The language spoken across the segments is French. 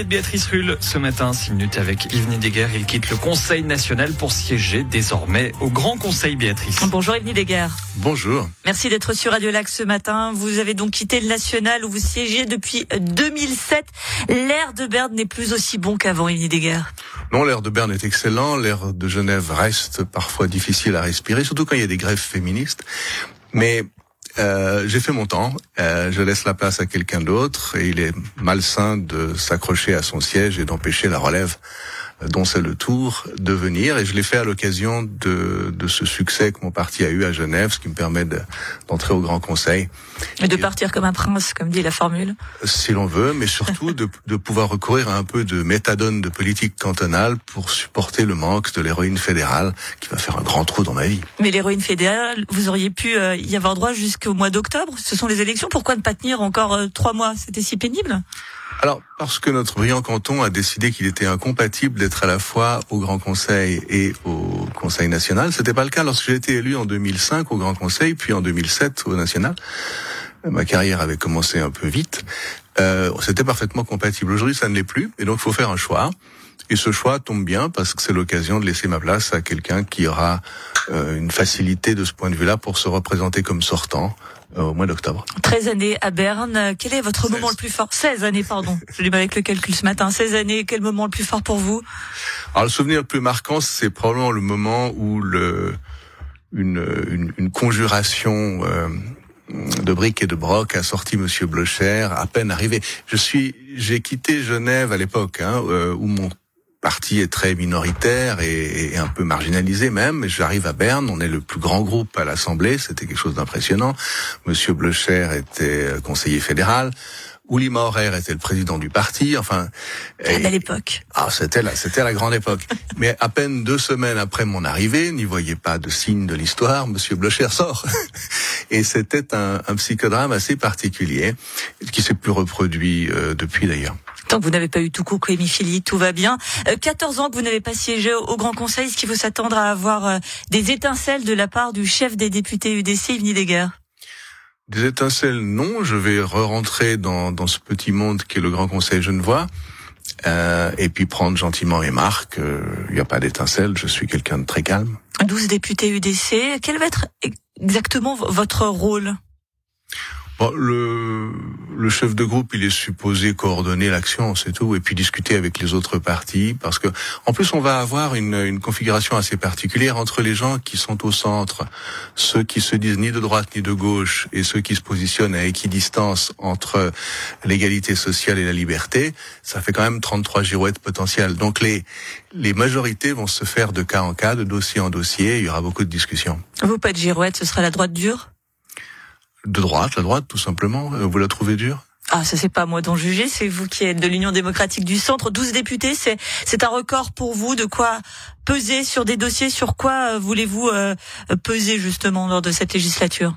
l'invité de Béatrice Rulle ce matin, 6 minutes avec Yves Nidegger. Il quitte le Conseil national pour siéger désormais au Grand Conseil Béatrice. Bonjour Yves Nidegger. Bonjour. Merci d'être sur Radio Lac ce matin. Vous avez donc quitté le national où vous siégez depuis 2007. L'air de Berne n'est plus aussi bon qu'avant, Yves Nidegger. Non, l'air de Berne est excellent. L'air de Genève reste parfois difficile à respirer, surtout quand il y a des grèves féministes. Mais euh, j'ai fait mon temps. Euh, je laisse la place à quelqu'un d'autre et il est malsain de s'accrocher à son siège et d'empêcher la relève dont c'est le tour de venir. Et je l'ai fait à l'occasion de, de ce succès que mon parti a eu à Genève, ce qui me permet d'entrer au Grand Conseil. Et de partir comme un prince, comme dit la formule. Si l'on veut, mais surtout de, de pouvoir recourir à un peu de méthadone de politique cantonale pour supporter le manque de l'héroïne fédérale qui va faire un grand trou dans ma vie. Mais l'héroïne fédérale, vous auriez pu euh, y avoir droit jusqu'au mois d'octobre. Ce sont les élections. Pourquoi ne pas tenir encore euh, trois mois? C'était si pénible? Alors, parce que notre brillant canton a décidé qu'il était incompatible d'être à la fois au Grand Conseil et au Conseil national. C'était pas le cas lorsque j'ai été élu en 2005 au Grand Conseil, puis en 2007 au national. Ma carrière avait commencé un peu vite. Euh, C'était parfaitement compatible. Aujourd'hui, ça ne l'est plus, et donc il faut faire un choix. Et ce choix tombe bien parce que c'est l'occasion de laisser ma place à quelqu'un qui aura euh, une facilité de ce point de vue-là pour se représenter comme sortant euh, au mois d'octobre. 13 années à Berne. Quel est votre 16. moment le plus fort? 16 années, pardon. Je l'ai avec le calcul ce matin. 16 années, quel moment le plus fort pour vous? Alors le souvenir le plus marquant, c'est probablement le moment où le une, une, une conjuration euh, de briques et de broc a sorti Monsieur Blocher à peine arrivé. Je suis, j'ai quitté Genève à l'époque hein, euh, où mon parti est très minoritaire et, et, un peu marginalisé même. J'arrive à Berne, on est le plus grand groupe à l'Assemblée, c'était quelque chose d'impressionnant. Monsieur Blocher était conseiller fédéral. Ouli Maurer était le président du parti. Enfin, à belle époque. Ah, c'était la, c'était la grande époque. Mais à peine deux semaines après mon arrivée, n'y voyez pas de signe de l'histoire. Monsieur Blocher sort, et c'était un, un, psychodrame assez particulier qui s'est plus reproduit euh, depuis d'ailleurs. Tant que vous n'avez pas eu tout court hémiphilie, tout va bien. Euh, 14 ans que vous n'avez pas siégé au, Grand Conseil, est-ce qu'il faut s'attendre à avoir euh, des étincelles de la part du chef des députés UDC, Yves Nidegger des étincelles, non. Je vais re-rentrer dans, dans ce petit monde qui est le Grand Conseil genevois. Euh, et puis prendre gentiment mes marques. Il euh, n'y a pas d'étincelles, je suis quelqu'un de très calme. 12 députés UDC. Quel va être exactement votre rôle? Bon, le, le chef de groupe, il est supposé coordonner l'action, c'est tout, et puis discuter avec les autres partis, parce que en plus on va avoir une, une configuration assez particulière entre les gens qui sont au centre, ceux qui se disent ni de droite ni de gauche, et ceux qui se positionnent à équidistance entre l'égalité sociale et la liberté. Ça fait quand même 33 girouettes potentielles. Donc les les majorités vont se faire de cas en cas, de dossier en dossier. Il y aura beaucoup de discussions. Vous pas de girouette, ce sera la droite dure? De droite, la droite, tout simplement. Vous la trouvez dure? Ah, ça c'est pas moi d'en juger, c'est vous qui êtes de l'Union démocratique du centre. 12 députés, c'est c'est un record pour vous. De quoi peser sur des dossiers Sur quoi voulez-vous euh, peser justement lors de cette législature?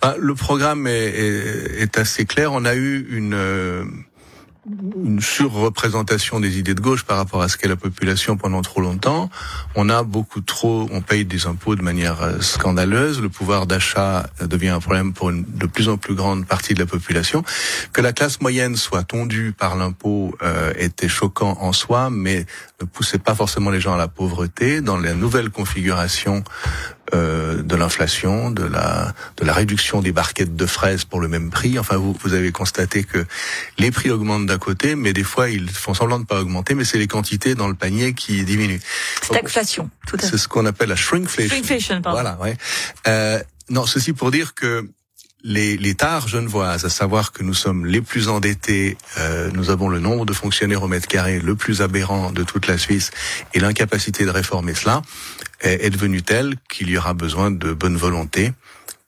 Bah, Le programme est, est, est, assez clair. On a eu une euh, une surreprésentation des idées de gauche par rapport à ce qu'est la population pendant trop longtemps. On a beaucoup trop, on paye des impôts de manière scandaleuse. Le pouvoir d'achat devient un problème pour une de plus en plus grande partie de la population. Que la classe moyenne soit tondue par l'impôt euh, était choquant en soi, mais ne poussait pas forcément les gens à la pauvreté. Dans la nouvelle configuration euh, de l'inflation, de la de la réduction des barquettes de fraises pour le même prix. Enfin, vous vous avez constaté que les prix augmentent d'un côté, mais des fois ils font semblant de pas augmenter, mais c'est les quantités dans le panier qui diminuent. Stagflation, tout à fait. C'est ce qu'on appelle la shrinkflation. Shrinkflation, pardon. Voilà, ouais. Euh, non, ceci pour dire que les, les tares genevoises, à savoir que nous sommes les plus endettés, euh, nous avons le nombre de fonctionnaires au mètre carré le plus aberrant de toute la Suisse, et l'incapacité de réformer cela est, est devenue telle qu'il y aura besoin de bonne volonté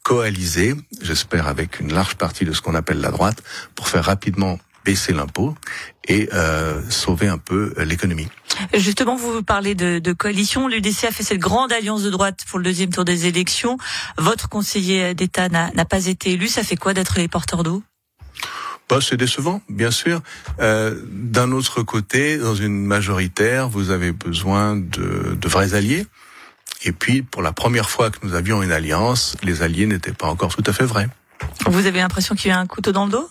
coalisée, j'espère avec une large partie de ce qu'on appelle la droite, pour faire rapidement baisser l'impôt et euh, sauver un peu l'économie. Justement, vous parlez de, de coalition. L'UDC a fait cette grande alliance de droite pour le deuxième tour des élections. Votre conseiller d'État n'a pas été élu. Ça fait quoi d'être les porteurs d'eau? Bah, c'est décevant, bien sûr. Euh, D'un autre côté, dans une majoritaire, vous avez besoin de, de vrais alliés. Et puis, pour la première fois que nous avions une alliance, les alliés n'étaient pas encore tout à fait vrais. Vous avez l'impression qu'il y a un couteau dans le dos?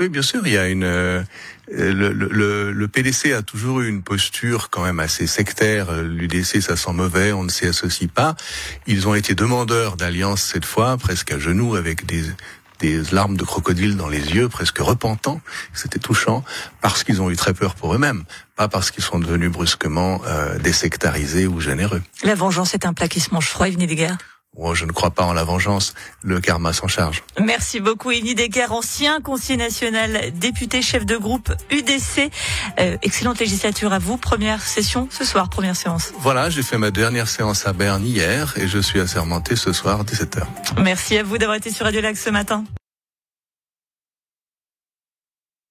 Oui, bien sûr, il y a une euh, le, le, le, PDC a toujours eu une posture quand même assez sectaire. L'UDC, ça sent mauvais, on ne s'y associe pas. Ils ont été demandeurs d'alliance cette fois, presque à genoux, avec des des larmes de crocodile dans les yeux, presque repentants. C'était touchant parce qu'ils ont eu très peur pour eux-mêmes, pas parce qu'ils sont devenus brusquement euh, désectarisés ou généreux. La vengeance est un plat qui se mange froid, des Deguerre Oh, je ne crois pas en la vengeance. Le karma s'en charge. Merci beaucoup, Yves Deguerre, ancien conseiller national, député, chef de groupe UDC. Euh, excellente législature à vous. Première session ce soir, première séance. Voilà, j'ai fait ma dernière séance à Berne hier et je suis assermenté ce soir 17h. Merci à vous d'avoir été sur Radio Lac ce matin.